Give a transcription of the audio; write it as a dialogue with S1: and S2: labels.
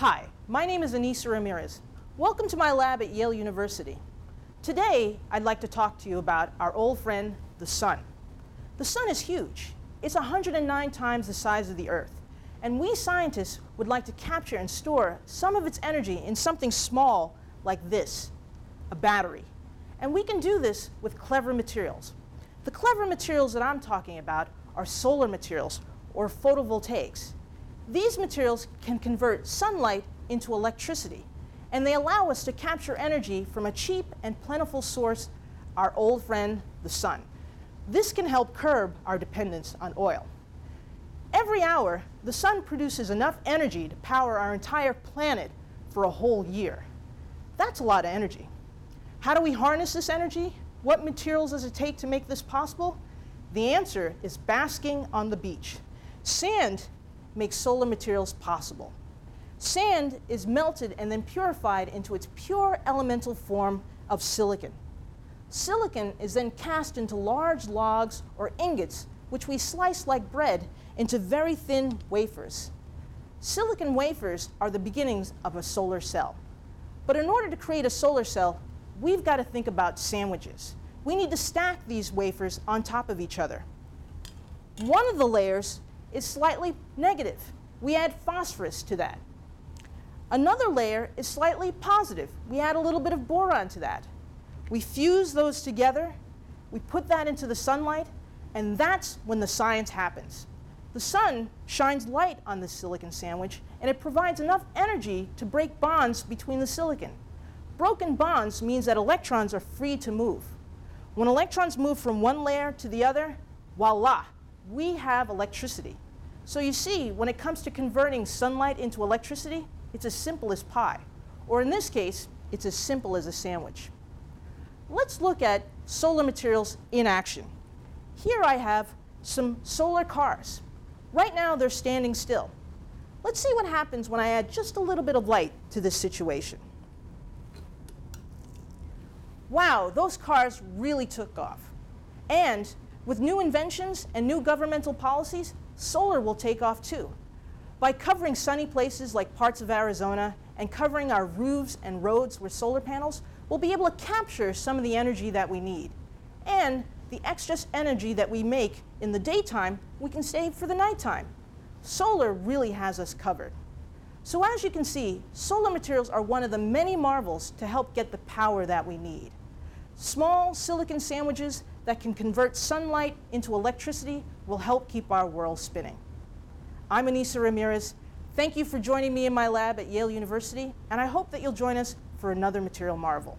S1: Hi, my name is Ainissa Ramirez. Welcome to my lab at Yale University. Today, I'd like to talk to you about our old friend, the sun. The sun is huge. It's 109 times the size of the Earth. And we scientists would like to capture and store some of its energy in something small like this, a battery. And we can do this with clever materials. The clever materials that I'm talking about are solar materials or photovoltaics. These materials can convert sunlight into electricity, and they allow us to capture energy from a cheap and plentiful source, our old friend, the sun. This can help curb our dependence on oil. Every hour, the sun produces enough energy to power our entire planet for a whole year. That's a lot of energy. How do we harness this energy? What materials does it take to make this possible? The answer is basking on the beach. Sand makes solar materials possible. Sand is melted and then purified into its pure elemental form of silicon. Silicon is then cast into large logs or ingots, which we slice like bread into very thin wafers. Silicon wafers are the beginnings of a solar cell. But in order to create a solar cell, we've got to think about sandwiches. We need to stack these wafers on top of each other. One of the layers is slightly negative. We add phosphorus to that. Another layer is slightly positive. We add a little bit of boron to that. We fuse those together, we put that into the sunlight, and that's when the science happens. The sun shines light on this silicon sandwich, and it provides enough energy to break bonds between the silicon. Broken bonds means that electrons are free to move. When electrons move from one layer to the other, voila, we have electricity. So you see, when it comes to converting sunlight into electricity, it's as simple as pie. Or in this case, it's as simple as a sandwich. Let's look at solar materials in action. Here I have some solar cars. Right now they're standing still. Let's see what happens when I add just a little bit of light to this situation. Wow, those cars really took off. And with new inventions and new governmental policies, solar will take off too. By covering sunny places like parts of Arizona and covering our roofs and roads with solar panels, we'll be able to capture some of the energy that we need. And the excess energy that we make in the daytime, we can save for the nighttime. Solar really has us covered. So as you can see, solar materials are one of the many marvels to help get the power that we need. Small silicon sandwiches that can convert sunlight into electricity will help keep our world spinning. I'm Ainissa Ramirez. Thank you for joining me in my lab at Yale University, and I hope that you'll join us for another material marvel.